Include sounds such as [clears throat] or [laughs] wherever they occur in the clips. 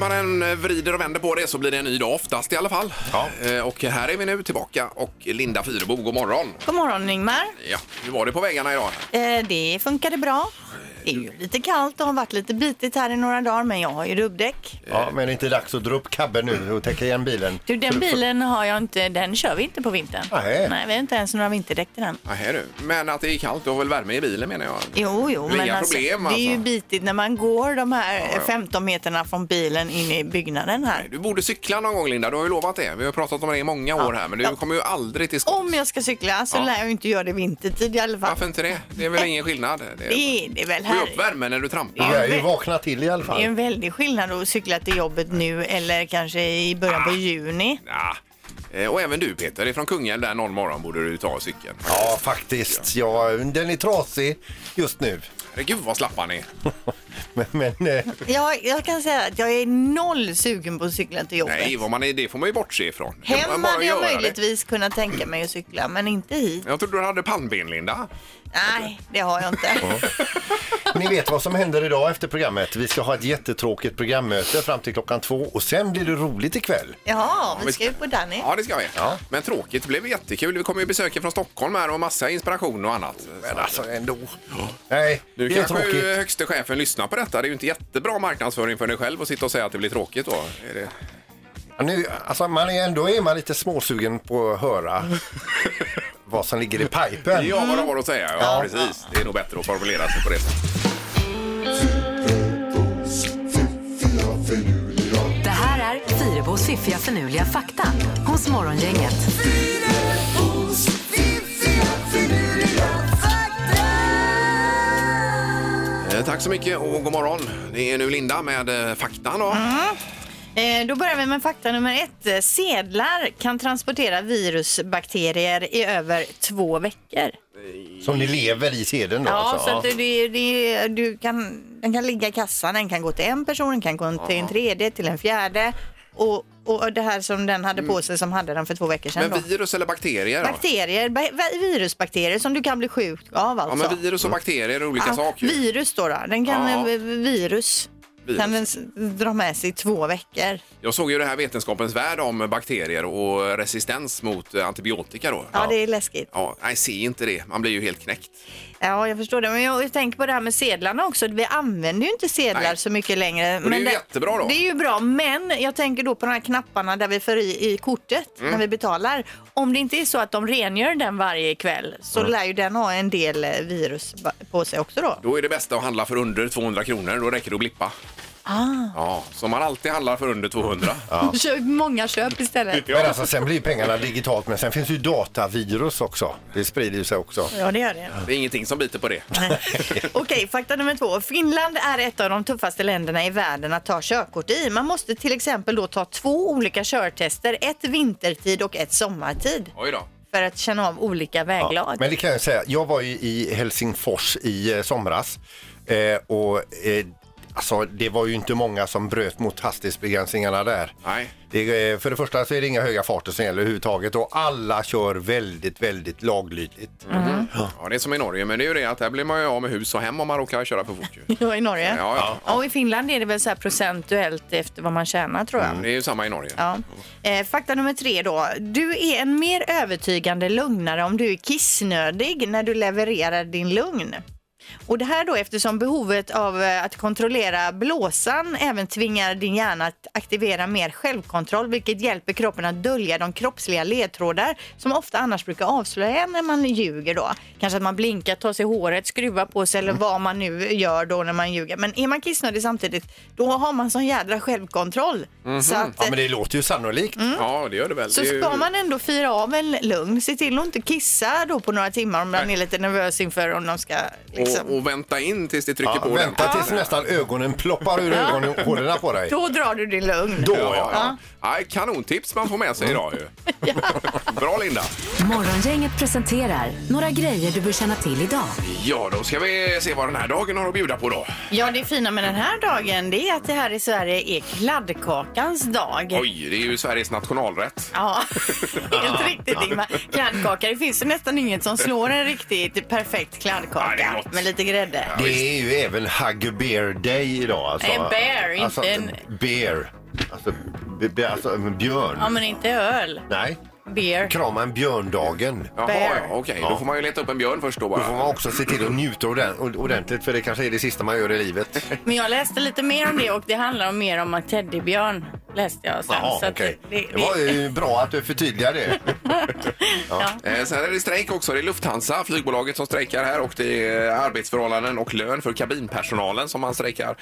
Man än eh, vrider och vänder på det så blir det en ny dag oftast i alla fall. Ja. Eh, Och här är vi nu tillbaka och Linda Fyrebo, god morgon. God morgon Ingmar. Ja, hur var det på vägarna idag? Eh, det funkade bra. Det är ju lite kallt och har varit lite bitigt här i några dagar men jag har ju dubbdäck. Ja, men det är inte dags att dra upp kabben nu och täcka igen bilen? Du, den bilen har jag inte, den kör vi inte på vintern. Nej. Nej, vi har inte ens några vinterdäck till den. Nej, du. Men att det är kallt, du har väl värme i bilen menar jag? Jo, jo, Det är men inga alltså, problem, det är ju alltså. bitigt när man går de här Ja, ja. 15 meterna från bilen in i byggnaden här. Du borde cykla någon gång Linda, du har ju lovat det. Vi har pratat om det i många år här men du Ja. kommer ju aldrig till skott. Om jag ska cykla så Ja. lär jag ju inte göra det vintertid i alla fall. Varför inte det? Det är väl [laughs] ingen skillnad? Det Det är, det är väl Får ju upp värmen när du trampar. Jag är ju vakna till i alla Det är en fall. väldig skillnad att cykla till jobbet nu eller kanske i början Ah. på juni. Ja. Eh, Och även du Peter, ifrån Kungälv där någon morgon borde du ta cykeln. Ja, faktiskt. Ja, den är trasig just nu. Herregud vad slappa ni är. [laughs] Men, men eh, Jag, jag kan säga att jag är noll sugen på att cykla till jobbet. Nej, vad man är, det får man ju bortse ifrån. Det är Hem bara hade jag göra det. möjligtvis kunnat tänka mig att cykla, men inte hit. Jag trodde du hade pannben Linda. Nej, det har jag inte. ni vet vad som händer idag efter programmet. Vi ska ha ett jättetråkigt programmöte fram till klockan två och sen blir det roligt ikväll. Jaha, vi vi ska- ju på Danny. Ja, det ska vi. Ja. Men tråkigt, det blev jättekul. Vi kommer ju besöka från Stockholm här och massa inspiration och annat. Men alltså ändå. Nej, Nu det är kanske tråkigt. högste chefen lyssnar på detta. Det är ju inte jättebra marknadsföring för dig själv att sitta och säga att det blir tråkigt då. Är det... Ja, nu, alltså man är ändå är man lite småsugen på att höra [laughs] vad som ligger i pipen. Ja, vad de har att säga. Ja, precis. Det är nog bättre att formulera sig på det sättet. Det här är Fyrabos fiffiga förnuliga fakta hos Morgongänget. Fakta. Eh, Tack så mycket och god morgon. Det är nu Linda med eh, faktan då. Eh, då börjar vi med fakta nummer ett. Eh, Sedlar kan transportera virusbakterier i över två veckor. Som ni lever i sedeln då Ja, alltså. så att det, det, du kan, den kan ligga i kassan, den kan gå till en person, den kan gå till en tredje, till en fjärde. Och, och det här som den hade på sig som hade den för två veckor sedan. Mm. Men då. virus eller bakterier då? Bakterier, ba, virusbakterier som du kan bli sjuk av Ja, alltså. men virus och bakterier är olika Ja, saker. Virus då, då. Den kan, Ja. Virus. Kan den s- dra med sig i två veckor. Jag såg ju det här Vetenskapens värld om bakterier och resistens mot antibiotika då. Ja, det är läskigt. Ja, nej, se inte det. Man blir ju helt knäckt. Ja, jag förstår det. Men jag, tänker på det här med sedlarna också. Vi använder ju inte sedlar Nej. så mycket längre. Och det är ju jättebra då. Det är ju bra, men jag tänker då på de här knapparna där vi för i, i kortet Mm. när vi betalar. Om det inte är så att de rengör den varje kväll så Mm. lär ju den ha en del eh, virus på sig också då. Då är det bästa att handla för under 200 kronor. Då räcker det att blippa. Ah. Ja, så man alltid handlar för under 200. [laughs] Köp många köp istället. Men alltså sen blir pengarna digitalt men sen finns ju datavirus också. Det sprider ju sig också. Ja, det gör det. Det är ingenting som biter på det. [laughs] Okej, fakta nummer två. Finland är ett av de tuffaste länderna i världen att ta körkort i. Man måste till exempel då ta två olika körtester, ett vintertid och ett sommartid Oj då. för att känna av olika väglag. Men det kan jag säga, jag var ju i Helsingfors i eh, somras eh, och eh, alltså, det var ju inte många som bröt mot hastighetsbegränsningarna där. Nej. Det, är, för det första så är det inga höga farter som gäller överhuvudtaget och alla kör väldigt, väldigt laglydigt. Ja, det är som i Norge, men det är ju det att där blir man ju av med hus och hem om man råkar köra för fort ju. [laughs] Ja, i Norge. Ja, ja. Ja, och i Finland är det väl så här procentuellt efter vad man tjänar tror jag. Det är ju samma i Norge. Ja. Eh, fakta nummer tre då. Du är en mer övertygande lugnare om du är kissnödig när du levererar din lugn. Och det här då eftersom behovet av eh, att kontrollera blåsan även tvingar din hjärna att aktivera mer självkontroll vilket hjälper kroppen att dölja de kroppsliga ledtrådar som ofta annars brukar avslöja när man ljuger då. Kanske att man blinkar, tar sig håret, skruvar på sig eller vad man nu gör då när man ljuger. Men är man kissnödig samtidigt då har man sån jädra självkontroll. Så att, Ja men det låter ju sannolikt. Ja, det gör det väl. så det är ju... ska man ändå fira av en lugn, se till att inte kissa då på några timmar om man är lite nervös inför om de ska liksom. Och, och vänta in tills det trycker Ja, på vänta tills nästan ögonen ploppar ur ögonhålorna på dig. Då drar du din lugn. Då, Ja, ja. ja. Ja, kanontips man får med sig idag ju. [laughs] Bra Linda! Morgongänget presenterar några grejer du bör känna till idag. Ja, då ska vi se vad den här dagen har att bjuda på då. Ja, det fina med den här dagen det är att det här i Sverige är kladdkakans dag. Oj, det är ju Sveriges nationalrätt. Ja, [laughs] helt riktigt Ingmar. Kladdkaka, det finns ju nästan inget som slår en riktigt perfekt Ja, det är kladdkaka gott. med lite grädde. Det är ju även Hug Bear Day idag. Alltså. Nej, bear, inte alltså, en- Bear. Alltså, be, be, alltså en björn. Ja, men inte öl. Nej. Beer. Krama en björndagen. Jaha, Bear. ja, okej. Då Ja. får man ju leta upp en björn först då Då får man bara. också se till att njuta ordent- ordentligt för det kanske är det sista man gör i livet. [laughs] Men jag läste lite mer om det och det handlar om mer om en teddybjörn. Läste jag sen. Jaha, Så att okej. det, Det var ju bra att du förtydligade det. [laughs] Eh, sen är det strejk också. Det är Lufthansa, flygbolaget som strejkar här och det är arbetsförhållanden och lön för kabinpersonalen som man strejkar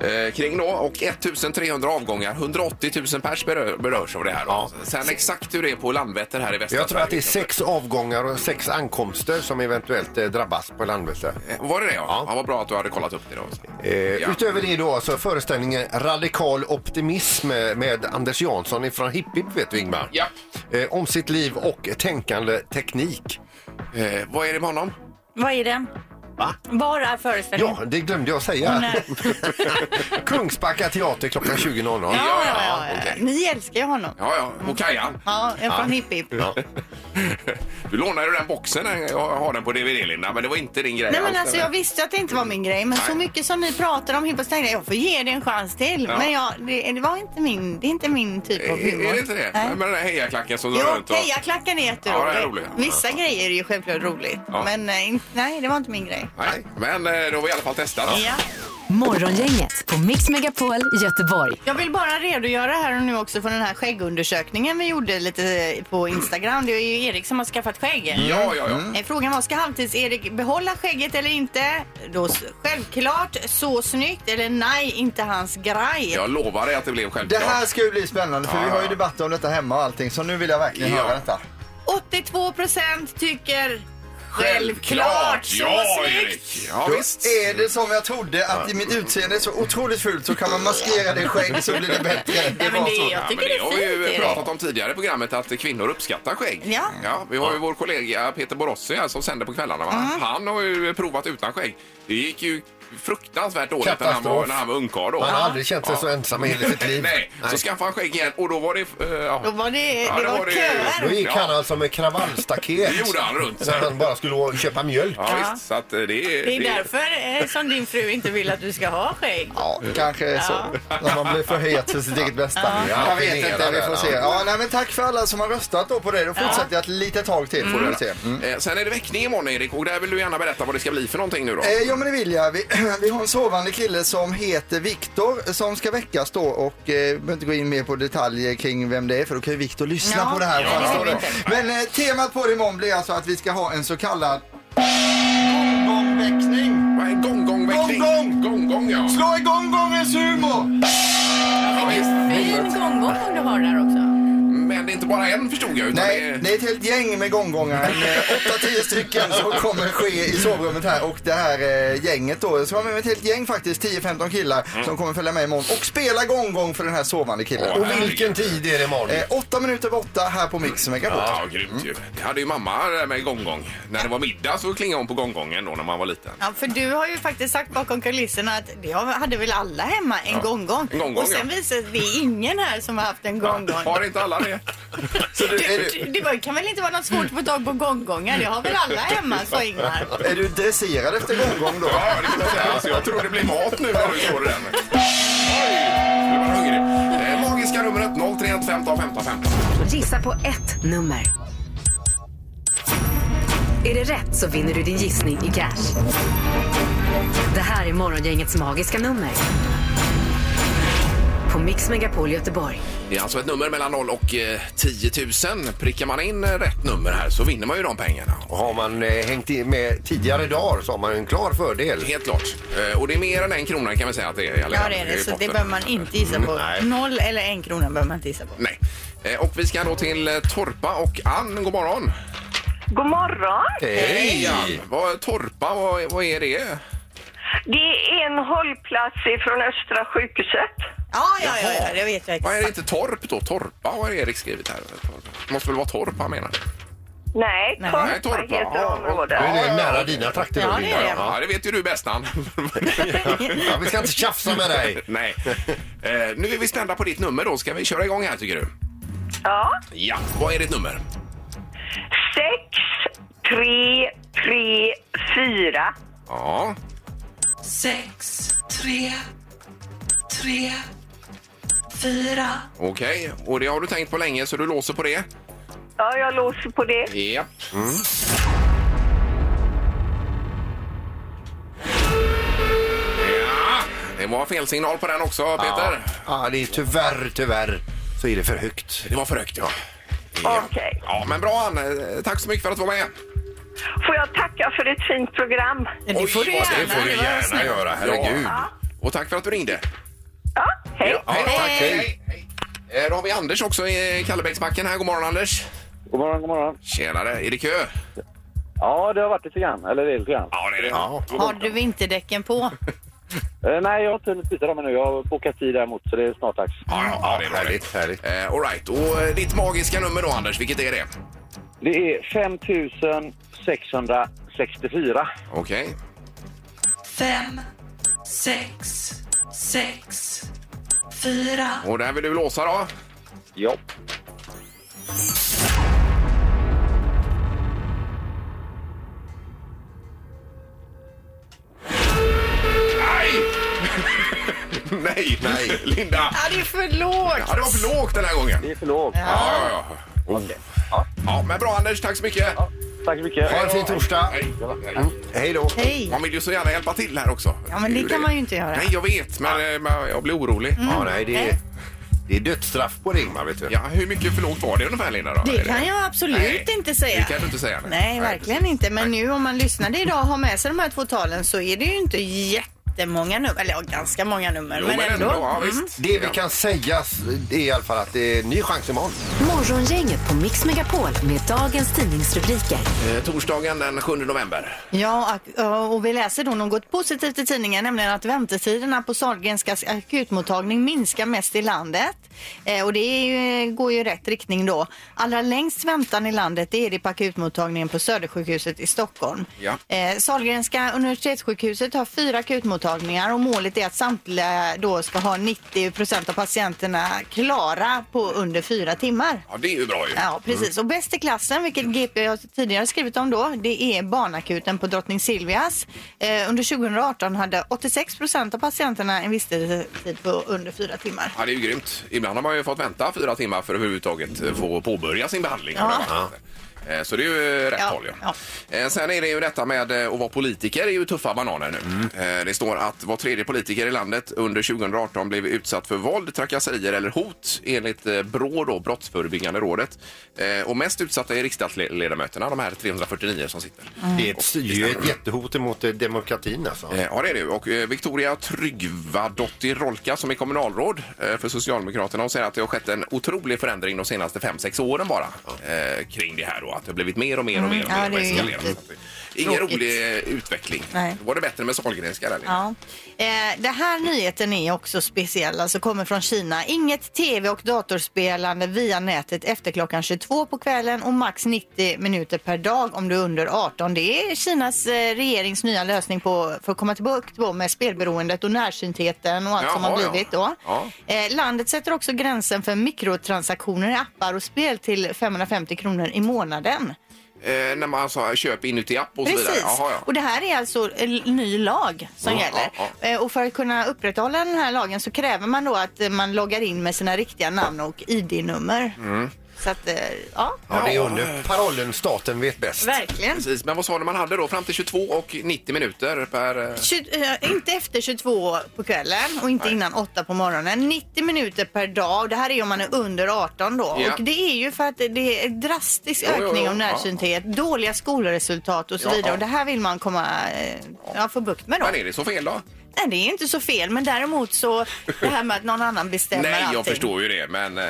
eh, kring då. Och 1300 avgångar, 180 000 pers berör, berörs av det här. Då. Sen exakt hur det är på Landvetter här i västra Jag tror att det är sex avgångar och sex ankomster som eventuellt eh, drabbas på Landvetter. Eh, Var det det? Ja. Ja. ja. Vad bra att du hade kollat upp det då. Eh, Ja. Utöver det då så föreställningen Radikal optimism med, Anders Jansson ifrån Hipp Hipp vet du Ingmar. Ja. Eh, om sitt liv och tänkande teknik. Eh, vad är det med honom? Vad är den? Va? Var är föreställningen? Ja, det glömde jag säga. [laughs] Kungsbacka teater klockan 20.00. Ja, ja, ja, ja. okej. Ni älskar ju honom. Ja, ja. Och Kajan. Ja, jag är från Hipp Hipp. Ja. [laughs] Du lånade den boxen. Jag har den på DVD, Linda, men det var inte din grej. Nej men alls, alltså eller? jag visste att det inte var min grej men så Nej. mycket som ni pratar om hiphop så tänkte jag jag får ge det en chans till. Ja. Men jag, det, det var inte min, det är inte min typ av Är, humor. är det inte det? Nej. Med den här hejaklacken som drar runt och... hejaklacken är Ja, jätterolig. det är roligt. Vissa grejer är ju självklart roligt. Ja. Men eh, inte- nej, det var inte min grej. Nej, men eh, då har vi i alla fall testat. Ja. Morgongänget på Mix Megapol Göteborg. Jag vill bara redogöra här och nu också för den här skäggundersökningen vi gjorde lite på Instagram. Det är ju Erik som har skaffat skägg. Ja, ja, ja. Eh, Frågan var, ska Halvtids-Erik behålla skägget eller inte? Då s- självklart, så snyggt eller nej, inte hans grej. Jag lovar dig att det blev Det självklart. här ska ju bli spännande för Ja, vi har ju ja. debatter om detta hemma och allting så nu vill jag verkligen Ja. höra detta. 82 procent tycker självklart, Ja. Erik. Ja, Då visst. är det som jag trodde att i mitt utseende är så otroligt fult så kan man maskera det i skägg så blir det bättre. Det Nej, men var det, så. jag Ja, men tycker det det har vi är ju fint. pratat Erik. om tidigare i programmet att kvinnor uppskattar skägg. Ja. Ja, vi har ju vår kollega Peter Borossi här som sänder på kvällarna. Va? Mm. Han har ju provat utan skägg. Det gick ju fruktansvärt dåligt när han var, när han var ungkarl då. Man har aldrig känt sig så ensam i hela sitt liv. Nej, så skaffade han skägg igen och då var det... eh, ja. Då var det, Ja, det då var, köer. Då gick Ja. han alltså med kravallstaket. Det gjorde han runt När sig. han bara skulle å- köpa mjölk. Ja, visst, så att eh, det, är- Det är därför eh, som din fru inte vill att du ska ha skägg. Ja, kanske är så. När man blir för het för sitt eget bästa. Ja, Jag vet inte, vi får se. ja. Ja, nej, men tack för alla som har röstat då på det. Då fortsätter jag ett litet tag till får du se. Mm. Eh, Sen är det väckning imorgon Erik och där vill du gärna berätta vad det ska bli för någonting nu då. Eh, ja men det vill jag. Vi, [clears throat] [clears throat] vi har en sovande kille som heter Viktor som ska väckas då och eh, behöver inte gå in mer på detaljer kring vem det är för då kan ju Viktor lyssna Ja, på det här. ja, det vill vi. Men eh, temat på det imorgon blir alltså att vi ska ha en så kallad gånggångväckning. Vad är gång-gång-väckning? Gång-gång! Gång-gång, ja. Slå igång gångens humor! Fin gånggång du har där också. Men det är inte bara en förstod jag. Utan Nej, det är... det är ett helt gäng med gånggångar. En, eh, 8-10 stycken som kommer ske i sovrummet här. Och det här eh, gänget då, så har vi med ett helt gäng faktiskt, 10-15 killar som kommer följa med imorgon och spela gånggång för den här sovande killen. Åh, Och vilken tid är det imorgon? Eh, åtta minuter över åtta här på Mix Megapol. Ja, grymt ju. Det hade ju mamma där med gång-gång. När det var middag så klingade hon på gång-gången då när man var liten. Ja, för du har ju faktiskt sagt bakom kulisserna att det hade väl alla hemma en gånggång. En gånggång, Och sen ja. visade det det är ingen här som har haft en gånggång. Har inte alla det? Så du, är, Det, kan väl inte vara något svårt att få tag på gånggångar? Det har väl alla hemma, sa Ingmar. du, är du dresserad efter gånggång då? Ja, det kan man säga. Alltså, jag tror det blir mat nu när du står där. Oj, jag hungrig. Eh, magiska numret 031 15 15 15. Gissa på ett nummer. Är det rätt så vinner du din gissning i cash. Det här är Morgongängets magiska nummer. På Mix Megapol Göteborg. Det är alltså ett nummer mellan 0 och eh, 10 000. Prickar man in eh, rätt nummer här så vinner man ju de pengarna. Och har man eh, hängt i med tidigare dagar så har man ju en klar fördel. Helt klart. Eh, Och det är mer än en krona kan vi säga att det är. Ja, det är det. Så det potten. behöver man inte gissa på. Nej. Noll eller en krona behöver man inte gissa på. Nej. Eh, Och vi ska då till eh, Torpa och Ann. God morgon. God morgon. Hej! Vad, torpa, vad, vad är det? Det är en hållplats från Östra sjukhuset. Ja, ja, ja, ja, det vet jag Vad är det exakt. inte torp då? Torpa har Erik skrivit här. Det måste väl vara torp han menar? Nej, Nej. Torpa Nej, Torpa. heter Ja, området. Det är nära dina trakter Ja, det är det. Ja, det vet ju du bäst han. Ja, vi ska inte tjafsa med dig. Nej. Eh, nu är vi spända på ditt nummer då. Ska vi köra igång här tycker du? Ja. Ja. Vad är ditt nummer? 6, 3, 3, 4. Ja. Sex, tre, tre, fyra. Okej. Och det har du tänkt på länge så du låser på det? Ja, jag låser på det. Japp. Ja. Det var fel signal på den också Peter. Ja, det är tyvärr, tyvärr så är det för högt. Det var för högt ja. Ja. Okej. Ja, men bra Ann. Eh, Tack så mycket för att du var med. Får jag tacka för ett fint program? Ja, det får du Oj, vad- gärna. Det får du det var gärna snällt. göra. Herregud. Och tack för att du ringde. Ja, hej. Ja, tack, hej. hej. Eh, Då har vi Anders också i Kallebäcksbacken här. God morgon Anders. God morgon, god morgon. Tjenare. Är det kö? Ja, det har varit lite grann. Eller det är lite grann. Ja, det är det. Ja. Har du vinterdäcken på? [laughs] Eh, nej, jag har inte hunnit byta dem ännu. Jag har bokat tid däremot, så det är snart dags. Ja, ja, ja, det är bra. Härligt, härligt. Eh, all right. Och eh, ditt magiska nummer då Anders, vilket är det? Det är 5664. Okej. Fem, sex, sex, fyra. Och där vill du låsa då? Ja. Nej! [laughs] nej, nej. Linda. Ja, det är för lågt. Ja, det var för lågt den här gången. Det är för lågt. Ja, ja, ja. Oh. Ja, men bra Anders, tack så mycket. Tack så mycket. Ha en fin torsdag. Hej. Hej då. Hej. Man vill ju så gärna hjälpa till här också. Ja, men det kan man ju inte göra. Nej, jag vet, men eh, men jag blir orolig. Ja, nej, det är, det är dödsstraff på det, Ingmar, vet du. Ja, hur mycket för lågt var det ungefär, Linda? Då? Det kan jag absolut Nej, inte säga. Det kan du inte säga. Nej, verkligen inte. Men nu om man lyssnade idag och har med sig de här två talen så är det ju inte jättemånga nummer. Eller ja, ganska många nummer. Jo, men ändå. ja, Mm. visst. Det vi kan säga det är i alla fall att det är ny chans imorgon. Morgongänget på Mix Megapol med dagens tidningsrubriker. Eh, torsdagen den 7 november. Ja, och vi läser då något positivt i tidningen, nämligen att väntetiderna på Sahlgrenskas akutmottagning minskar mest i landet. Eh, och det är ju, går ju i rätt riktning då. Allra längst väntan i landet det är det på akutmottagningen på Södersjukhuset i Stockholm. Ja. Eh, Sahlgrenska universitetssjukhuset har fyra akutmottagningar och målet är att samtliga då ska ha 90 procent av patienterna klara på under fyra timmar. Ja, det är ju bra ju. Ja, precis. Och bäst i klassen, vilket GP har tidigare skrivit om då, det är barnakuten på Drottning Silvias. Eh, under 2018 hade 86 procent av patienterna en vistelsetid på under fyra timmar. Ja, det är ju grymt. Ibland har man ju fått vänta fyra timmar för att överhuvudtaget få påbörja sin behandling. Ja. Eh, Så det är ju rätt Ja, håll. Ja. Eh, Sen är det ju detta med eh, att vara politiker är ju tuffa bananer nu. Eh, Det står att var tredje politiker i landet under 2018 blev utsatt för våld, trakasserier eller hot enligt eh, BRÅ, då, Brottsförebyggande rådet. Eh, Och mest utsatta är riksdagsledamöterna, de här 349 som sitter. Det är ett, ju ett jättehot emot eh, demokratin alltså. Eh, Ja, det är det. Och eh, Victoria Tryggvadottir Rolka som är kommunalråd eh, för Socialdemokraterna och säger att det har skett en otrolig förändring de senaste fem sex åren bara eh, kring det här då. Att det har blivit mer och mer och mer och Mm, ja, mer. och det är jätte- Ingen tråkigt. rolig eh, utveckling. Nej. Var det bättre med Sahlgrenska där? Ja. Eh, det här nyheten är också speciell, alltså kommer från Kina. Inget tv och datorspelande via nätet efter klockan 22 på kvällen och max 90 minuter per dag om du är under 18. Det är Kinas eh, regerings nya lösning på, för att komma tillbaka med spelberoendet och närsyntheten och allt som har Jaha, blivit då. Ja. Eh, landet sätter också gränsen för mikrotransaktioner i appar och spel till 550 kronor i månaden. Eh, när man alltså köper inuti app och så Precis. vidare? Jaha, ja. Och det här är alltså en ny lag som Ja, gäller. ja, Eh, Och för att kunna upprätthålla den här lagen så kräver man då att eh, man loggar in med sina riktiga namn och ID-nummer. Så att, eh, ja. Ja, det är under parollen staten vet bäst. Verkligen. Precis, men vad sa du man hade då? Fram till 22 och 90 minuter per... eh, Tju- eh, inte efter 22 på kvällen och inte innan 8 på morgonen. 90 minuter per dag. Och Det här är om man är under 18 då. Ja. Och det är ju för att det är en drastisk Jo, jo, ökning jo. av närsynthet, dåliga skolresultat och så Ja, vidare. ja. Och det här vill man komma, eh, ja, få bukt med då. Men är det så fel då? Nej, det är inte så fel. Men däremot så det här med att någon annan bestämmer Nej, jag allting. förstår ju det, men... eh,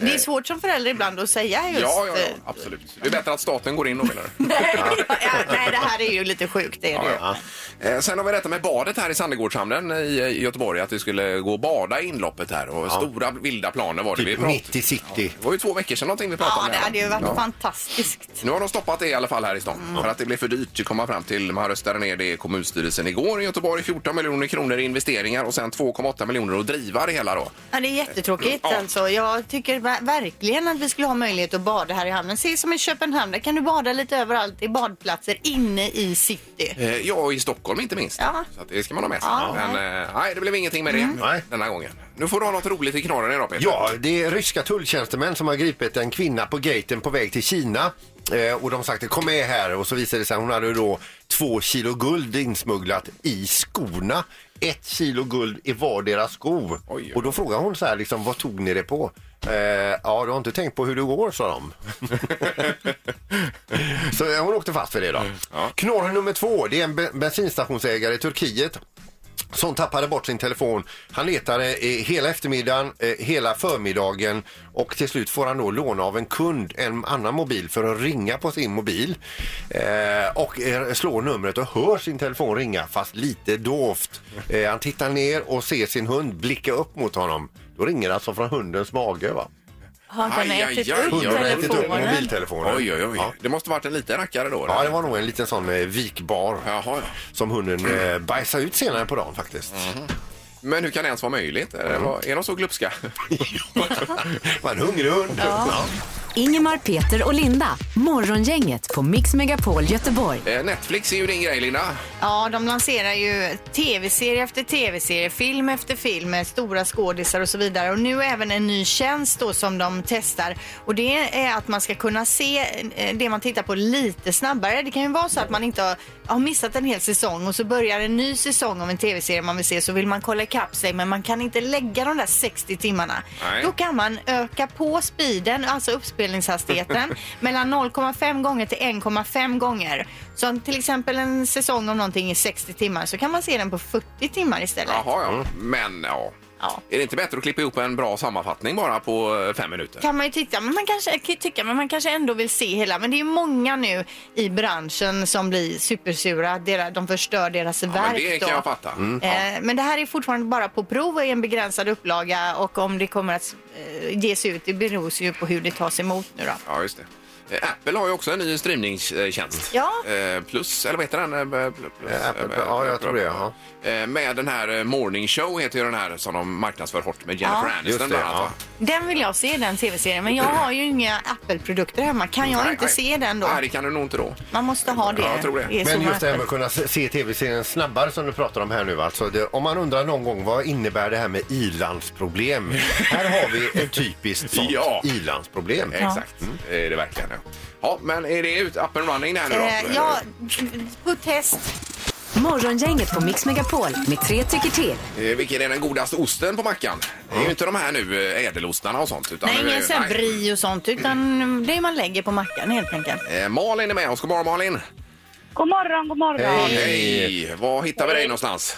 Det är svårt som förälder ibland att säga just... Ja, ja, ja, eh, absolut. Det är bättre att staten går in då menar [laughs] du? ja, nej, det här är ju lite sjukt. Det är det. Ja, ja. Eh, Sen har vi detta med badet här i Sandegårdshamnen i i Göteborg, att vi skulle gå och bada i inloppet här och stora vilda planer var det. Typ vi mitt i city. Det var ju två veckor sedan någonting vi pratade Ja, om. det här. hade ju varit Ja. fantastiskt. Nu har de stoppat det i alla fall här i stan för att det blev för dyrt att komma fram till. Man röstade ner det i kommunstyrelsen igår i Göteborg. 14 miljoner kronor i investeringar och sen 2,8 miljoner att driva det hela då. Ja, det är jättetråkigt Ja. alltså. Jag tycker ver- verkligen att vi skulle ha möjlighet att bada här i hamnen. Se som i Köpenhamn, där kan du bada lite överallt i badplatser inne i city. Eh, Ja, och i Stockholm inte minst. Ja. Så att det ska man ha med sig. Ja. Men eh, nej, det blev ingenting med det Nej. denna gången. Nu får du ha något roligt i knorren idag Peter. Ja, det är ryska tulltjänstemän som har gripit en kvinna på gaten på väg till Kina. Eh, och de sagt kom med här och så visade det sig att hon hade då två kilo guld insmugglat i skorna. Ett kilo guld i vardera sko. Oj. Och då frågade hon så här liksom, vad tog ni det på? Eh, ja, du har inte tänkt på hur det går, sa de. [laughs] så hon åkte fast för det då. Ja. Knorren nummer två, det är en be- bensinstationsägare i Turkiet som tappade bort sin telefon. Han letade eh, hela eftermiddagen, eh, hela förmiddagen och till slut får han då låna av en kund en annan mobil för att ringa på sin mobil. Eh, och eh, slår numret och hör sin telefon ringa fast lite dovt. Eh, han tittar ner och ser sin hund blicka upp mot honom. Då ringer det alltså från hundens mage. Va? Har han Aj, ätit aj, upp ätit telefonen? mobiltelefonen. Oj, oj, oj. Ja. Det måste varit en liten rackare då. Ja, eller? det var nog en liten sån eh, vikbar Jaha, ja. som hunden eh, bajsade ut senare på dagen faktiskt. Men hur kan det ens vara möjligt? Är, det, vad- är de så glupska? [laughs] var en hungrig hund. Ja. Ingemar, Peter och Linda. Morgongänget på Mix Megapol Göteborg. Eh, Netflix är ju din grej, Linda. Ja, de lanserar ju tv-serie efter tv-serie, film efter film med stora skådisar och så vidare. Och nu även en ny tjänst då som de testar. Och det är att man ska kunna se eh, det man tittar på lite snabbare. Det kan ju vara så att man inte har, har missat en hel säsong och så börjar en ny säsong av en tv-serie man vill se så vill man kolla ikapp sig men man kan inte lägga de där 60 timmarna. Nej. Då kan man öka på speeden, alltså uppspelningshastigheten, [laughs] mellan 0,5 gånger till 1,5 gånger. Så om till exempel en säsong om någonting är 60 timmar så kan man se den på 40 timmar istället. Jaha, ja. Men ja. Ja. Är det inte bättre att klippa ihop en bra sammanfattning bara på eh, fem minuter? Kan man ju titta, men man kanske, tycka, men man kanske ändå vill se hela. Men det är ju många nu i branschen som blir supersura. De förstör deras Ja, verk. men det kan då. jag fatta. Eh, men det här är fortfarande bara på prov och i en begränsad upplaga och om det kommer att eh, ges ut, det beror ju på hur det tas emot nu då. Ja, just det. Apple har ju också en ny streamingtjänst. Ja. Eh, Plus, eller vad heter den? Eh, pl- Eh, Apple, eh, ja, jag tror det, ja. Eh, Med den här eh, Morning Show heter ju den här som de marknadsför hårt med Jennifer Ja. Aniston Just det, bland annat, ja. va? Den vill jag se, den tv-serien. Men jag [clears throat] har ju inga Apple-produkter hemma. Kan jag Nej, inte nej. se den då? Nej, det kan du nog inte då. Man måste ha det. Ja, jag tror det. är så Men med just det här Apple. med att kunna se se tv-serien snabbare som du pratar om här nu. Alltså det, om man undrar någon gång vad innebär det här med ilandsproblem? [laughs] här har vi ett typiskt sånt Ja. ilandsproblem. Exakt, det är det verkligen. Ja. Ja, men är det ut up and running där nu då? Eh, ja, på test. Morgongänget på Mix Megapol med tre tycker till. Eh, Vilken är den godaste osten på mackan? Det är ju inte de här nu eh, ädelostarna och sånt. Utan Nej, nu är- ingen sån nej. brie och sånt, utan det man lägger på mackan helt enkelt. Eh, Malin är med oss. God morgon Malin. God morgon, god morgon. Hej. Hej! Var hittar vi dig någonstans?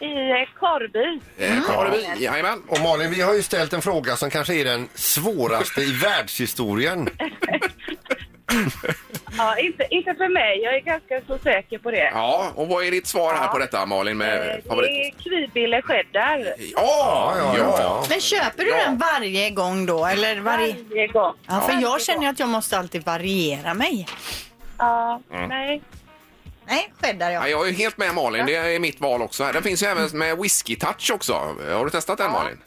I eh, Karby. Eh, Karleby, jajamän. Och Malin, vi har ju ställt en fråga som kanske är den svåraste i världshistorien. [laughs] Ja, inte, inte för mig. Jag är ganska så säker på det. Ja, och vad är ditt svar här på detta Malin Eh, med Det favorit? är kvibille cheddar Ja, ja, ja, ja. Men köper du Ja. den varje gång då? Eller varje... varje gång. Ja, för Varje jag känner gång. att jag måste alltid variera mig. Ja, nej. Nej, cheddar Ja, jag. jag är helt med Malin, det är mitt val också. Den finns ju även med whisky touch också. Har du testat den Malin?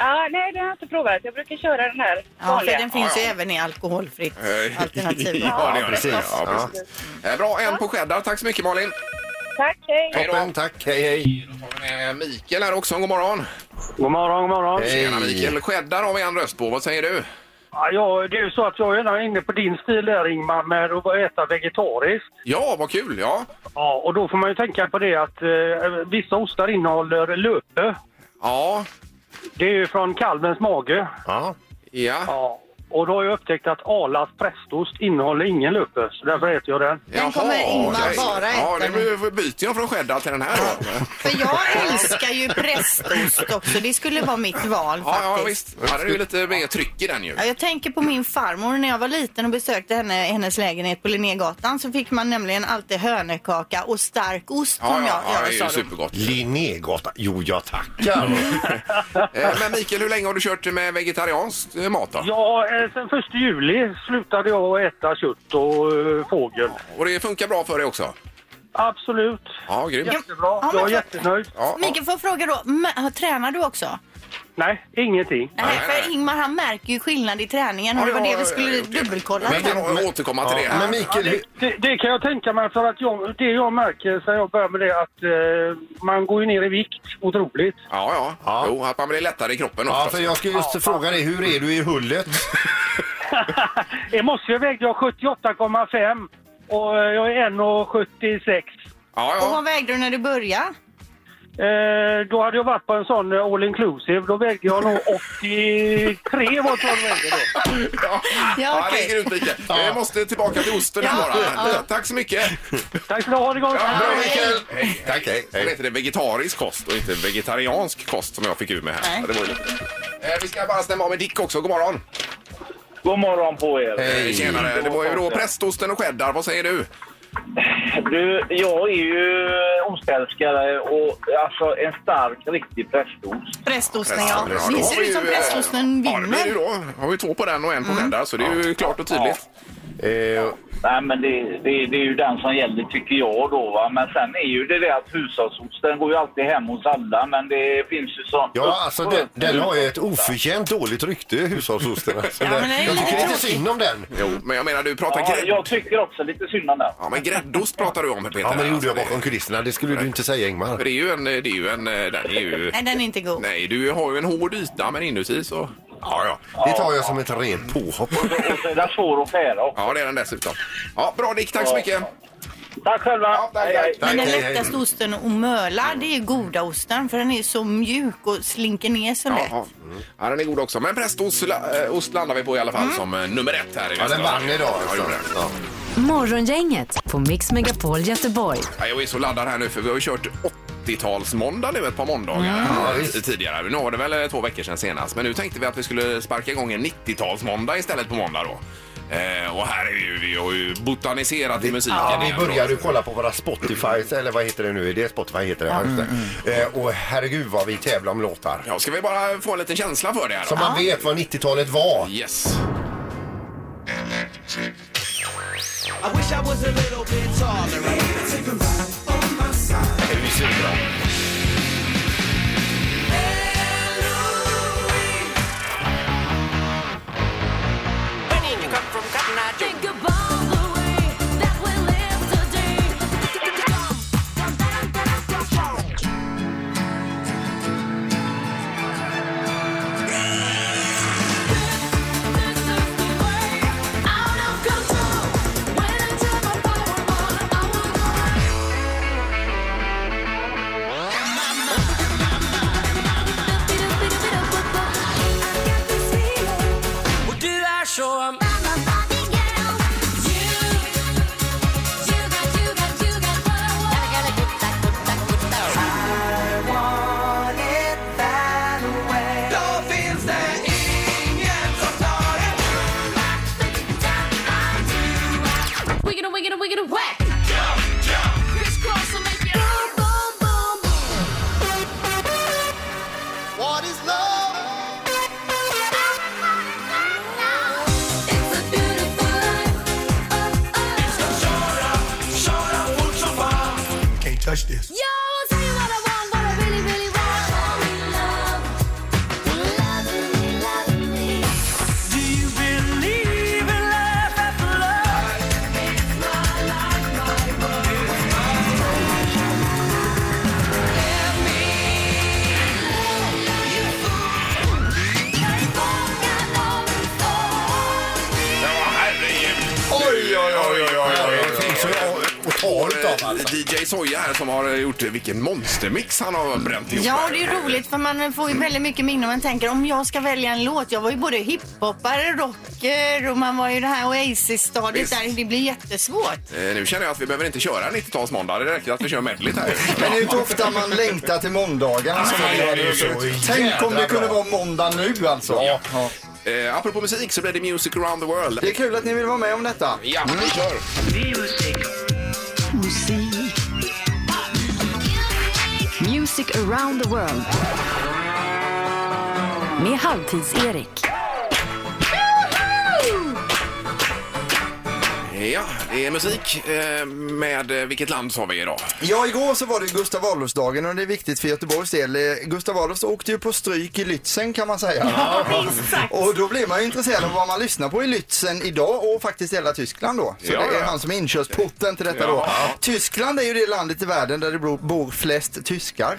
Ja, nej, det har jag inte provat. Jag brukar köra den här Ja, för vanliga. den finns Ja, ju ja. även i alkoholfritt Eh, alternativ. [laughs] ja, det gör precis. det. Ja, precis. Eh, Bra, en på cheddar. Tack så mycket Malin. Tack, hej. Hej då. Toppen, tack. Hej, hej. Då har vi med Mikael här också. God morgon. God morgon, god morgon. Tjena Mikael. Cheddar har vi en röst på. Vad säger du? Ja, det är ju så att jag är gärna inne på din stil där Ingmar med att äta vegetariskt. Ja, vad kul. Ja, Ja, och då får man ju tänka på det att eh, vissa ostar innehåller löpe. ja, Det är ju från kalvens mage. Ja. ja. Ja. Och då har jag upptäckt att Arlas prästost innehåller ingen lupus. Därför äter jag den. Den kommer Ingmar bara Ja, äta det blir- byter jag från cheddar till den här då. För jag älskar ju prästost också. Det skulle vara mitt val Ja, ja faktiskt. visst. Ja, det är ju lite mer tryck i den ju. Ja, jag tänker på min farmor när jag var liten och besökte henne, hennes lägenhet på Linnégatan så fick man nämligen alltid hönökaka och stark ost Ja, som ja, jag, ja, jag det är ju sa då. supergott. Linnégatan. Jo, jag tackar. [laughs] Eh, Men Mikael, hur länge har du kört med vegetariansk eh, mat då? Ja, eh, sen första juli slutade jag äta kött och eh, fågel. Och det funkar bra för dig också? Absolut. Ja, grymt. Jättebra. Ja, men Jag är för- jättenöjd. Ja, Mikael, får jag fråga då, m- tränar du också? Nej, ingenting. Nej, för Ingmar han märker ju skillnad i träningen och det var det vi skulle dubbelkolla. Men kan vi återkomma till det här. Men Mikael, hur- Det, det kan jag tänka mig för att jag, det jag märker sen jag började med det att eh, man går ju ner i vikt otroligt. Ja, ja. Ja. Jo, att man blir lättare i kroppen Ja, också. för jag skulle just fråga dig, hur är du i hullet? [laughs] I morse vägde jag 78,5 och eh, jag är 1,76. Ja, Och ja. vad vägde du när du började? Eh, då hade jag varit på en sån eh, all inclusive. Då vägde jag nog 83 var jag vägde då. Ja, ja okej. det är grymt Mikael. Vi måste tillbaka till osten Ja, bara. ja. Tack så mycket. Tack ska du ha, det gott. Ja, Bra, Mikael. Hej. Tack, hej. Hej. heter det vegetarisk kost och inte vegetariansk kost som jag fick ur mig här. Det var ju lite... eh, vi ska bara stämma av med Dick också. God morgon. God morgon på er. Hej. Tjenare. Det var ju då prästosten och cheddar. Vad säger du? Du, jag är ju ostälskare och alltså en stark, riktig prästost. Prästosten ja. då Det har ser vi ut som ju, eh, prästosten Ja, det blir det ju vinner. då. Har vi två på den och en på cheddar så det är ju klart och tydligt. Eh, Nej, men det, det, det är ju den som gäller tycker jag då. Va? Men sen är ju det det att hushållsosten går ju alltid hem hos alla. Men det finns ju så... Ja, alltså den, den har ju ett oförtjänt dåligt rykte, hushållsosten. Alltså, [laughs] Ja, den- jag tycker lite synd om den. Jo, men jag menar du pratar Ja, grädd... jag tycker också lite synd om den. Ja, men gräddost pratar du om Peter. Ja, men det gjorde jag Alltså, bakom kulisserna. Det skulle du inte säga, Ingmar. För det är ju en... Det är ju en den är ju... Nej, den är inte god. Nej, du har ju en hård yta men inuti så... Ja, ja. Det tar jag som ett rent påhopp. Och så är den svår att skära också. Ja, det är den dessutom. Ja, bra Dick, tack så mycket. Tack själva! Ja, tack, Hej, hej. tack. Men den hej, hej. lättaste osten att möla, det är goda osten för den är så mjuk och slinker ner så lätt. Jaha. Ja, den är god också. Men prästost la- äh, ost landar vi på i alla fall som eh, nummer ett här i Ja, den vann idag. Ja, Alltså. gjorde den. Ja. Morgongänget på Mix Megapol Göteborg. Ja, jag är så laddad här nu för vi har ju kört 80-talsmåndag nu ett par måndagar eh, tidigare. Nu var det väl eh, två veckor sedan senast. Men nu tänkte vi att vi skulle sparka igång en 90-talsmåndag istället på måndag då. Eh, och här är ju, vi har ju botaniserat i musiken. Ja, vi igen började ju kolla på våra Spotify, eller vad heter det nu? Är det Spotify heter det? Ja, just det. Eh, och herregud vad vi tävlar om låtar. Ja, ska vi bara få en liten känsla för det här då? Så man vet vad 90-talet var. Yes. Det är ju svinbra. signal. Gjort vilken monstermix han har bränt ihop. Ja, här. det är roligt för man får ju väldigt mycket minne om man tänker om jag ska välja en låt. Jag var ju både hiphopare, rocker och man var ju det här Oasis-stadiet där. Det blir jättesvårt. Eh, Nu känner jag att vi behöver inte köra 90-talsmåndag. Det räcker att vi kör medleyt här. [laughs] Men det är ju inte ofta man längtar till måndagarna. som Nej, vi gör det är nu. så Tänk om det kunde vara måndag nu alltså. Ja. Eh, apropå musik så blir det Music around the world. Det är kul att ni vill vara med om detta. Ja, vi kör. Music Music around the world. Med Halvtids-Erik. Ja, det är musik eh, med eh, vilket land sa vi idag? Ja, igår så var det Gustav Adolfsdagen och det är viktigt för Göteborgs del. Eh, Gustav Adolf åkte ju på stryk i Lützen kan man säga. Ja, [laughs] exakt. Och då blir man ju intresserad av vad man lyssnar på i Lützen idag och faktiskt hela Tyskland då. Så Ja, det är ja. han som är inkörsporten till detta då. Ja. Tyskland är ju det landet i världen där det bor- bor flest tyskar.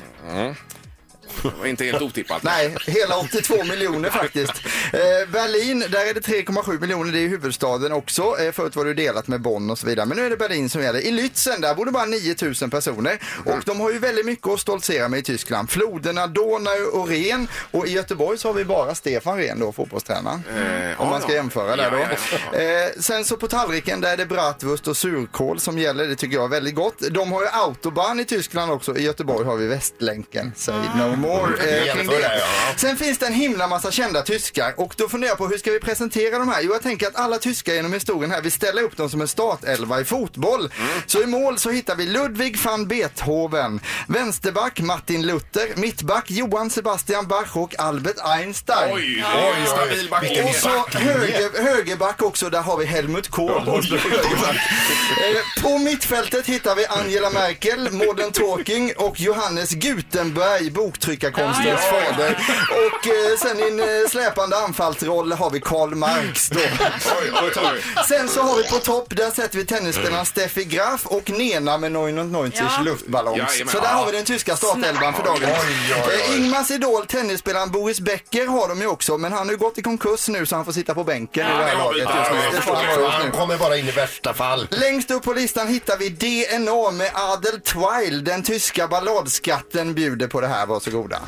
Det var inte helt otippat. Nej, hela 82 miljoner faktiskt. [laughs] Eh, Berlin, där är det 3,7 miljoner, det är huvudstaden också. Eh, förut var det delat med Bonn och så vidare, men nu är det Berlin som gäller. I Lützen, där bor det bara 9000 personer och de har ju väldigt mycket att stoltsera med i Tyskland. Floderna Donau och Ren och i Göteborg så har vi bara Stefan Ren då, fotbollstränaren. Eh, Om man ska jämföra där då. Eh, sen så på tallriken där är det bratwurst och surkål som gäller. Det tycker jag är väldigt gott. De har ju autobahn i Tyskland också. I Göteborg har vi Västlänken. Say no more. Eh, kring det. Sen finns det en himla massa kända tyskar och då funderar jag på hur ska vi presentera de här? Jo, jag tänker att alla tyskar genom historien här, vi ställer upp dem som en startelva i fotboll. Så i mål så hittar vi Ludwig van Beethoven, vänsterback Martin Luther, mittback Johann Sebastian Bach och Albert Einstein. Oj, oj, stabil back. Och så höger, högerback också, där har vi Helmut Kohl. Eh, På mittfältet hittar vi Angela Merkel, Modern Talking och Johannes Gutenberg, boktryckarkonstens fader. Och eh, sen i en eh, släpande anfallsroll har vi Karl Marx då. Oj, oj, oj. Sen så har vi på topp, där sätter vi tennisspelaren Steffi Graf och Nena med 990 Ja. luftballongs. Jajamän. Så där har vi den tyska startelvan för dagen. Eh, Ingmars idol, tennisspelaren Boris Becker har de ju också, men han har ju gått i konkurs nu så han får sitta på bänken i det här laget just nu. Ja, Det får han just Han nu. kommer bara in i värsta fall. Längst upp på listan hittar vi DNA med Adel Twile. Den tyska balladskatten bjuder på det här, varsågoda.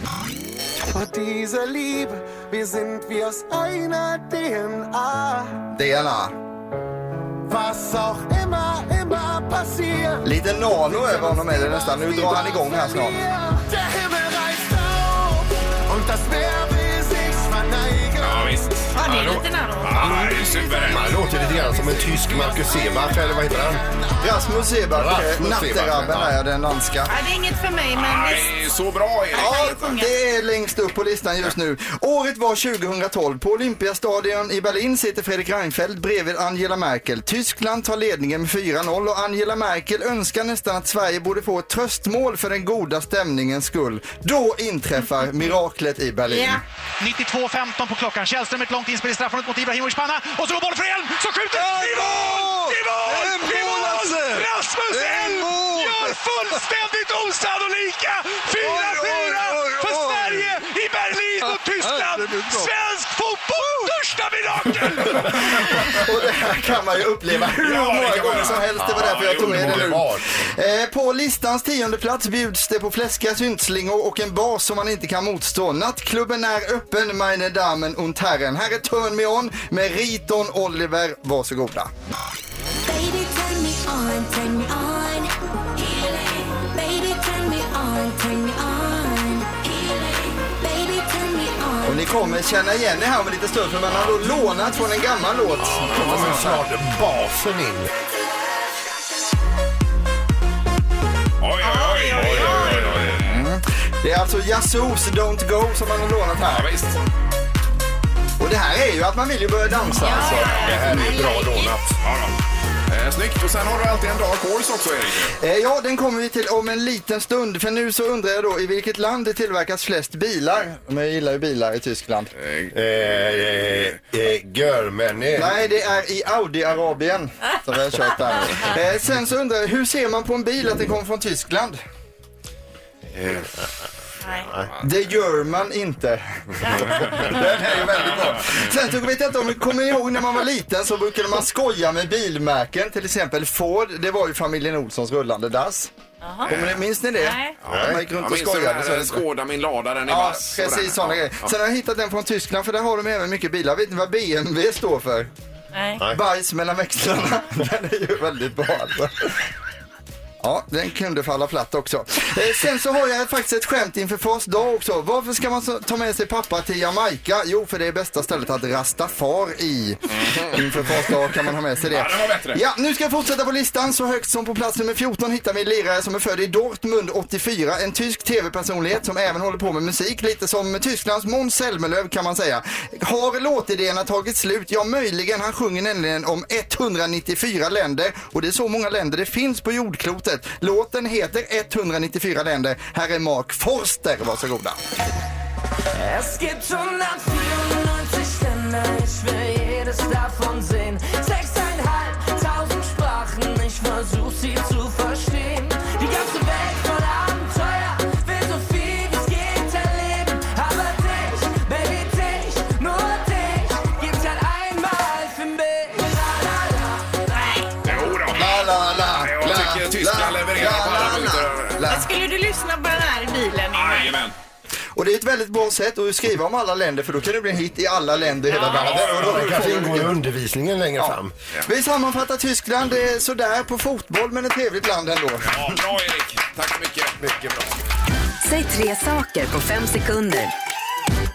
Diese Liebe, wir sind wie aus einer DNA. DNA. Was auch immer, immer passiert. Lite nano över honom är det nästan. Nu drar han igång här snart. Der Himmel reißt auf und das Meer will visst. Ja, det är lite nära. Ja, det är super. Han låter lite grann som en tysk Marcus Seebach, eller vad heter han? Rasmus Seebach, Rasmus natterabben Seebach, ja, den danska. Ja, det är inget för mig, men det Nej, så bra Erik. Ja, det är längst upp på listan just nu. Året var 2012. På Olympiastadion i Berlin sitter Fredrik Reinfeldt bredvid Angela Merkel. Tyskland tar ledningen med 4-0 och Angela Merkel önskar nästan att Sverige borde få ett tröstmål för den goda stämningens skull. Då inträffar miraklet i Berlin. Ja. 92-15 på klockan. Källström ett långt inspel i straffområdet mot Ibrahimovic panna. Och så går bollen för Elm som skjuter! I mål! I mål! I mål! Rasmus Elm gör fullständigt osannolika 4-4 för Sverige i Berlin mot Tyskland. Svensk fotboll största mirakel! [laughs] Och det här kan man ju uppleva hur Ja, många man gånger göra. som helst. Det var därför jag tog med det nu. Eh, på listans tionde plats bjuds det på fläskiga syntslingor och en bas som man inte kan motstå. Nattklubben är öppen, meine Damen und Herren. Här är Turn Me On med Riton Oliver. Varsågoda. Baby, turn me on, turn me ni kommer känna igen er här om en liten stund för man har då lånat från en gammal låt. Då kommer snart basen in. Oj, oj, oj. oj, oj, oj. Det är alltså Yazoo's Don't Go som man har lånat Ja, här. visst. Och det här är ju att man vill ju börja dansa alltså. Det här är ju bra lånat. Ja, då. Eh, snyggt. Och sen har du alltid en dark horse också, Erik. Eh, Ja, den kommer vi till om en liten stund. För nu så undrar jag då i vilket land det tillverkas flest bilar? Men jag gillar ju bilar i Tyskland. Eh, eh, eh, Görmänni. Nej, det är i Audi-Arabien som vi har kört där. [laughs] Sen så undrar jag, hur ser man på en bil att den kommer från Tyskland? Nej. Det gör man inte. [laughs] Den är ju väldigt bra. Sen så vet jag inte om ni kommer ihåg när man var liten så brukade man skoja med bilmärken. Till exempel Ford, det var ju familjen Olssons rullande dass. Kommer ni, minns ni det? Nej. Ja, man gick runt Jag och minns skojade. här det- Skåda min lada, den är Ja, vass. och den- precis sådana grejer. ja. Sen har jag hittat den från Tyskland för där har de även mycket bilar. Vet ni vad BMW står för? Nej. Bajs mellan växlarna. [laughs] Den är ju väldigt bra alltså. Ja, den kunde falla platt också. Eh, sen så har jag faktiskt ett skämt inför fars dag också. Varför ska man så, ta med sig pappa till Jamaica? Jo, för det är bästa stället att rasta far i. Inför fars dag kan man ha med sig det. Ja, det var bättre. Ja, nu ska jag fortsätta på listan. Så högt som på plats nummer 14 hittar vi en lirare som är född i Dortmund 84. En tysk tv-personlighet som även håller på med musik. Lite som Tysklands Måns Zelmerlöw kan man säga. Har låtidéerna tagit slut? Ja, möjligen. Han sjunger nämligen om 194 länder och det är så många länder det finns på jordklotet. Låten heter 194 länder. Här är Mark Forster. Varsågoda. Es gibt 194 Länder, ich will jedes davon sehen. Och det är ett väldigt bra sätt att skriva om alla länder för då kan det bli en hit i alla länder i hela världen. Och då Det kanske ingår i undervisningen längre fram. Vi sammanfattar Tyskland, det är sådär på fotboll men ett trevligt land ändå. Ja, bra Erik. Tack så mycket. Mycket bra. Säg tre saker på fem sekunder.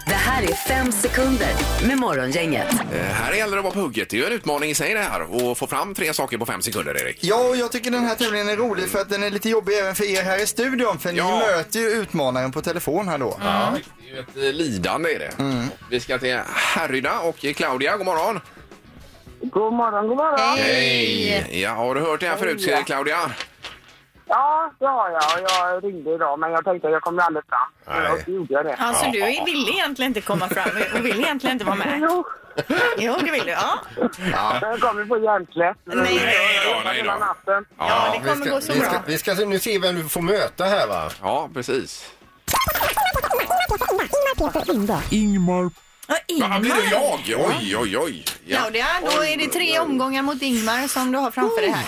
Det här är fem sekunder med Morgongänget. Eh, här gäller det att vara på hugget. Det är ju en utmaning i sig det här. Att få fram tre saker på fem sekunder, Erik. Ja, och jag tycker den här tävlingen är rolig för att den är lite jobbig även för er här i studion för Ja. ni möter ju utmanaren på telefon här då. Ja, det är ju ett eh, lidande är det. Vi ska till Härryda och Claudia, god morgon. God morgon, god morgon. Hej! Ja, har du hört det här förut. Claudia? Ja, det har jag. Jag ringde idag, men jag tänkte att jag kommer aldrig fram. Nej. Och så gjorde jag det. Alltså du vill egentligen inte komma fram och vill egentligen inte vara med. Jo. Jo, det vill du. Ja. Jag kommer få hjärnsläpp. Nej, nej då, nej då. natten. Ja, det kommer gå så vi ska, bra. vi ska nu se vem du får möta här va? Ja, precis. Ingmar. Ja, Ja, blir det Ingmar. jag? Oj, oj, oj. Ja. Claudia, då är det tre omgångar mot Ingmar som du har framför dig här.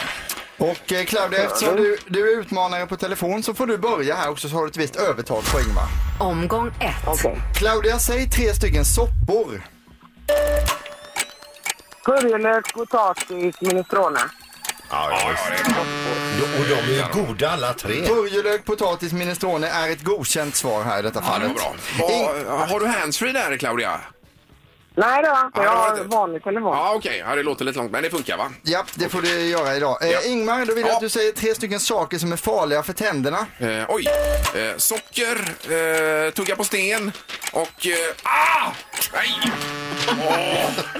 Och eh, Claudia, eftersom du, du är utmanare på telefon så får du börja här också så har du ett visst övertag på Ingmar. Omgång ett. Claudia, säg tre stycken soppor. Purjolök, potatis, minestrone. Ja, ja, Och de är ju goda alla tre. Purjolök, potatis, minestrone är ett godkänt svar här i detta Ja, det fallet. var bra. Vad- har du handsfree där, Claudia? Nej, det jag inte. Ja, Jag var har vanlig telefon. Ja, okej. Ja, det låter lite långt, men det funkar va? Ja, det får du göra idag. Eh, Ja. Ingmar, då vill jag Ja. att du säger tre stycken saker som är farliga för tänderna. Eh, oj. Eh, socker, eh, tugga på sten och... Eh, ah! Nej!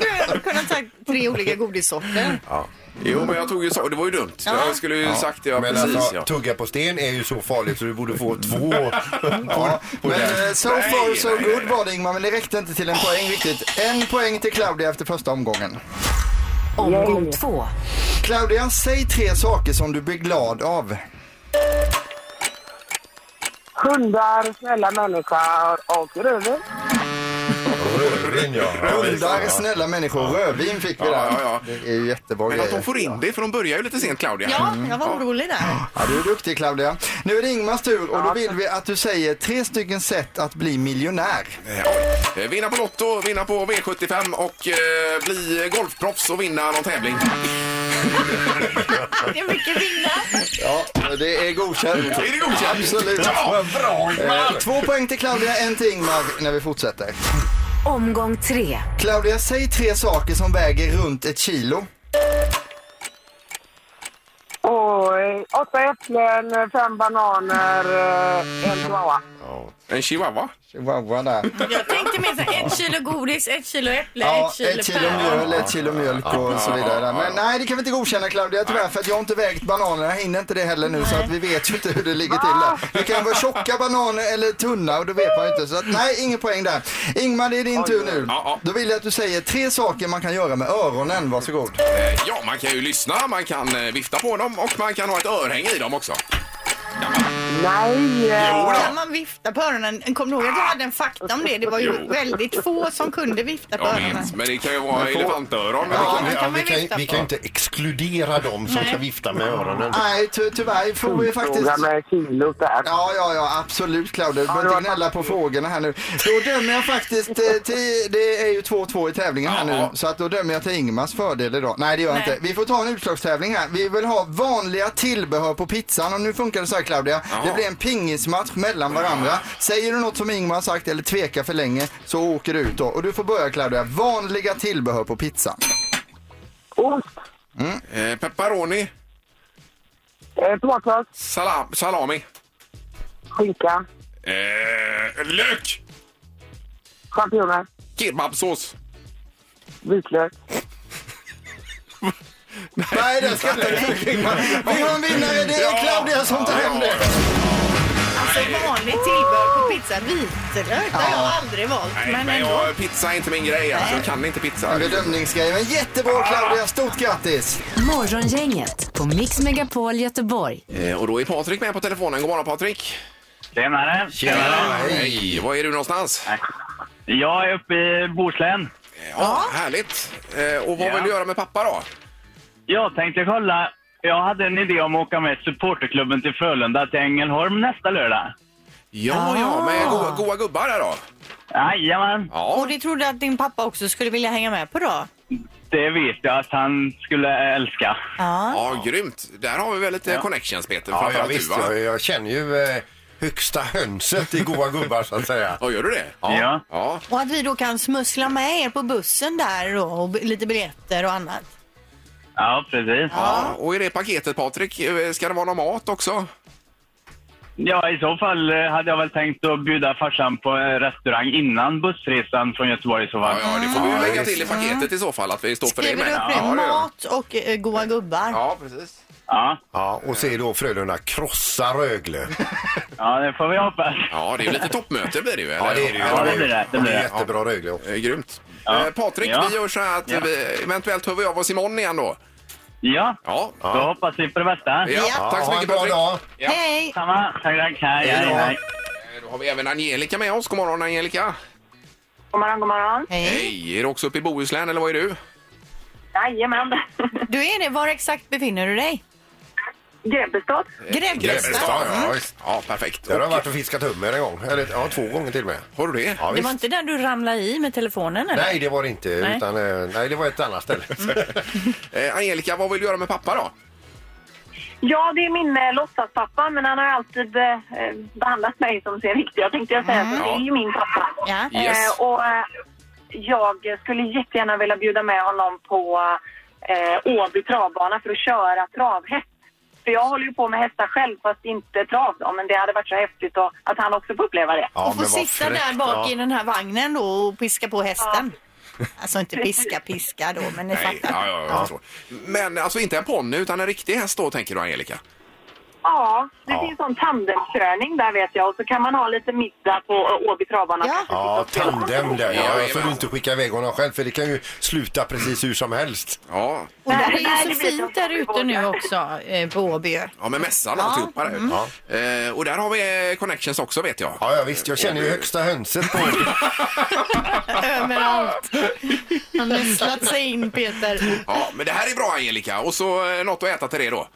Du hade kunnat ta tre olika godissorter. Ja. Jo, men jag tog ju så. Det var ju dumt. Ja. Jag skulle ju sagt det. Ja, Men precis. alltså, ja. tugga på sten är ju så farligt så du borde få två [laughs] Ja, på men den. eh, so far so nej, good nej. var det Ingmar, men det räckte inte till en poäng riktigt. En poäng till Claudia efter första omgången. Omgång två. Claudia, säg tre saker som du blir glad av. Hundar, snälla människor och rödvin. [laughs] Rödvin ja. Ja. Hundar, snälla människor, rödvin fick vi Ja, där. ja, ja. Det är ju jättebra Men att de får in det, för de börjar ju lite sent, Claudia. Ja, jag var orolig där. Ja, du är duktig Claudia. Nu är det Ingmars tur och då vill vi att du säger tre stycken sätt att bli miljonär. Oj. Eh, Vinna på Lotto, vinna på V75 och eh, bli golfproffs och vinna någon tävling. [laughs] Det är mycket vinna. Ja, det är godkänt. Är det godkänt? Absolut. Ja, bra Eh, Två poäng till Claudia, en till Ingmar när vi fortsätter. Omgång tre. Claudia, säg tre saker som väger runt ett kilo. Eh, åtta äpplen, fem bananer, eh, en chihuahua. En chihuahua? Chihuahua där. Jag tänkte mer så här, ett kilo godis, ett kilo äpple, Ja, ett kilo ett kilo päron. mjöl, ett kilo mjölk och så vidare. Men nej, det kan vi inte godkänna Claudia tyvärr för att jag har inte vägt bananerna. Jag hinner inte det heller nu så att vi vet ju inte hur det ligger till där. Det kan vara tjocka bananer eller tunna och då vet man ju inte. Så att, nej, ingen poäng där. Ingmar, det är din tur nu. Ja, ja. Då vill jag att du säger tre saker man kan göra med öronen. Varsågod. Eh, Ja, man kan ju lyssna, man kan eh, vifta på dem och man kan ha ett örhänge i dem också. Ja. Nej. eh, Kan man vifta på öronen? Kommer du ihåg att jag hade en fakta om det? Det var ju Jo. väldigt få som kunde vifta på Jag öronen. vet, men det kan ju vara Men elefantöron. Ja, vi, det kan man vi, kan, vifta vi kan ju inte exkludera dem som Nej. kan vifta med öronen. Nej, ty tyvärr får vi faktiskt... Fråga med kilot där. Ja, ja, ja, absolut Claudia. Du behöver inte gnälla på frågorna här nu. Då dömer jag faktiskt eh, till, det är ju 2-2 i tävlingen här nu, så att då dömer jag till Ingmars fördel idag. Nej, det gör jag Nej. inte. Vi får ta en utslagstävling här. Vi vill ha vanliga tillbehör på pizzan och nu funkar det så här Claudia. Det blir en pingismatch mellan varandra. Säger du något som Ingmar har sagt eller tvekar för länge så åker du ut då. Och du får börja Claudia. Vanliga tillbehör på pizzan. Ost. Eh, pepperoni, Eh, Tomatsås. salam, salami, Skinka. eh, lök, Champinjoner. kebabsås. Vitlök. [laughs] Nej, det ska inte Vi har en vinnare. Det är Claudia som tar hem det. Vanligt tillbehör på pizza, vitlök, det har jag aldrig valt. Nej, Men men ändå. jag, pizza är inte min grej. Alltså, jag kan inte pizza. Bedömningsgrej. Men jättebra Claudia. Stort grattis. Morgongänget på Mix Megapol Göteborg. Eh, och då är Patrik med på telefonen. God morgon Patrik. Tjenare! Hej! Var är du någonstans? Jag är uppe i Bohuslän. Ja, härligt. Eh, och vad Ja. vill du göra med pappa då? Jag tänkte kolla. Jag hade en idé om att åka med supporterklubben till Frölunda till Ängelholm nästa lördag. Ja, ja, med goa, goa gubbar där då. Jajamän, Ja, Och det trodde att din pappa också skulle vilja hänga med på då? det vet jag att han skulle älska. Ja. ja grymt. Där har vi väl lite Ja. connections Peter. Ja, ja framförallt visst. du, va? Jag, jag känner ju eh, högsta hönset i goa gubbar så att säga. Ja, gör du det? Ja. Ja. Och att vi då kan smussla med er på bussen där då, och b- lite biljetter och annat. Ja, precis. ja. Och i det paketet Patrik, eh, ska det vara någon mat också? Ja, i så fall eh, hade jag väl tänkt att bjuda farsan på en restaurang innan bussresan från Göteborg i så fall. Ja, ja, det får vi ju lägga till i paketet i så fall att vi står för det Skriver med. du upp Ja, det? det. Mat och eh, goa gubbar. Ja, precis. Ja, Ja, och se då Frölunda krossa Rögle. [laughs] ja det får vi hoppas. Ja, det är ju lite toppmöte blir det ju. Ja, det är det ju. Ja, det blir det. Det blir det. Jättebra Rögle också. Eh, Grymt. Ja. Eh, Patrik, Ja. vi gör så här att Ja. vi eventuellt hör vi av oss imorgon igen då. Ja, Ja. då hoppas vi på det bästa. Ja, Ja. tack så ha en mycket bra Patrik. dag. Ja. Hej! Samma. Tack, tack. Hej, hej, hej. Eh, Då har vi även Angelica med oss. God morgon Angelica. God morgon, god morgon. Hej! Hej, är du också uppe i Bohuslän eller vad är du? Jajamän. Du är det. Var exakt befinner du dig? Grebbestad. Grebbestad. Grebbestad, ja, visst. Ja, perfekt. Där har jag varit och fiskat hummer en gång. Eller ja, två gånger till och med. Har du det? Ja, Det visst. var inte där du ramlade i med telefonen eller? Nej, det var det inte. Nej. Utan, eh, nej, det var ett annat ställe. [laughs] Eh, Angelica, vad vill du göra med pappa då? Ja, det är min eh, låtsaspappa, men han har alltid eh, behandlat mig som sin riktiga, tänkte jag säga. Så det är ju min pappa. Ja. Yes. Eh, och eh, jag skulle jättegärna vilja bjuda med honom på eh, Åby travbana för att köra travhäst. För jag håller ju på med hästar själv, fast inte trav då. Men det hade varit så häftigt då, att han också får uppleva det. Ja, och få men vad sitta där fräckt. bak Ja. i den här vagnen då och piska på hästen. Alltså inte piska, piska då, men ni Nej, fattar. ja, ja, jag förstår. Men alltså inte en ponny utan en riktig häst då tänker du Angelica? Ja, det Ja. finns sån tandemkörning där vet jag. Och så kan man ha lite middag på eh, Åby travbana. Ja. Ja, tandem där. Ja, Ja, jajamän. så du inte skicka iväg honom själv för det kan ju sluta precis hur som helst. Ja, Och det är ju det så blir fint där ute nu också eh, på Åby. ja med mässan och alltihopa där. Eh, och där har vi eh, connections också vet jag. Ja, ja visst. Jag känner ju högsta hönset på [laughs] Överallt. Han har nästlat sig in Peter. Ja, men det här är bra Angelica. Och så eh, något att äta till det då.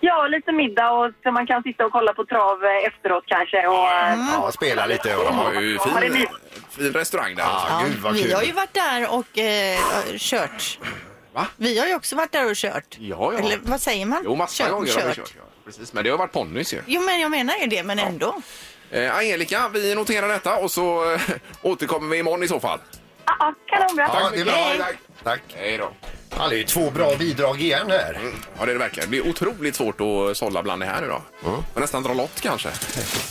Ja, lite middag och så man kan sitta och kolla på trav eh, efteråt kanske. Och, eh, Ja, spela lite. De Och... har ju Ja, det är fin, mysigt. fin restaurang där. Ja, gud vad vi kul. har ju varit där och eh, kört. Va? Vi har ju också varit där och kört. Ja, ja. Eller vad säger man? Jo, massa Kört, gånger har vi kört. Ja. Precis, men det har varit ponnys ju. Jo, men jag menar ju det, men ändå. Eh, Angelica, vi noterar detta och så eh, [laughs] återkommer vi imorgon i så fall. ja, ja, kanonbra. Ja, det är bra. Hej. Tack. Hej då. Ja, det är ju två bra bidrag igen här. Ja, det är det verkligen. Det blir otroligt svårt att sålla bland det här nu då. Får nästan dra lott kanske.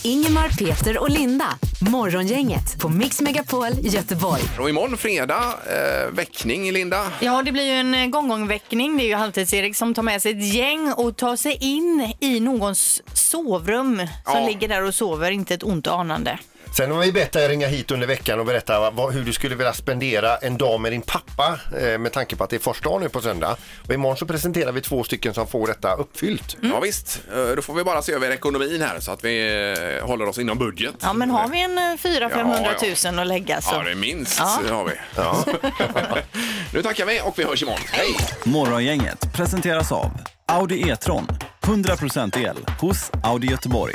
Ingemar, Peter och Linda. Morgongänget på Mix Megapol Göteborg. Och imorgon fredag, eh, väckning Linda. Ja, det blir ju en eh, gånggångväckning. Det är ju Halvtids-Erik som tar med sig ett gäng och tar sig in i någons sovrum som Ja. ligger där och sover, inte ett ont anande. Sen har vi bett dig ringa hit under veckan och berätta vad, hur du skulle vilja spendera en dag med din pappa eh, med tanke på att det är första dagen nu på söndag. Och imorgon så presenterar vi två stycken som får detta uppfyllt. Ja visst, Eh, då får vi bara se över ekonomin här så att vi eh, håller oss inom budget. Ja, men har vi en 400-500 000 att lägga så... Ja, det är minst Ja. har vi. [laughs] nu tackar vi och vi hörs imorgon. Hej! Morgongänget presenteras av Audi E-tron. 100% el hos Audi Göteborg.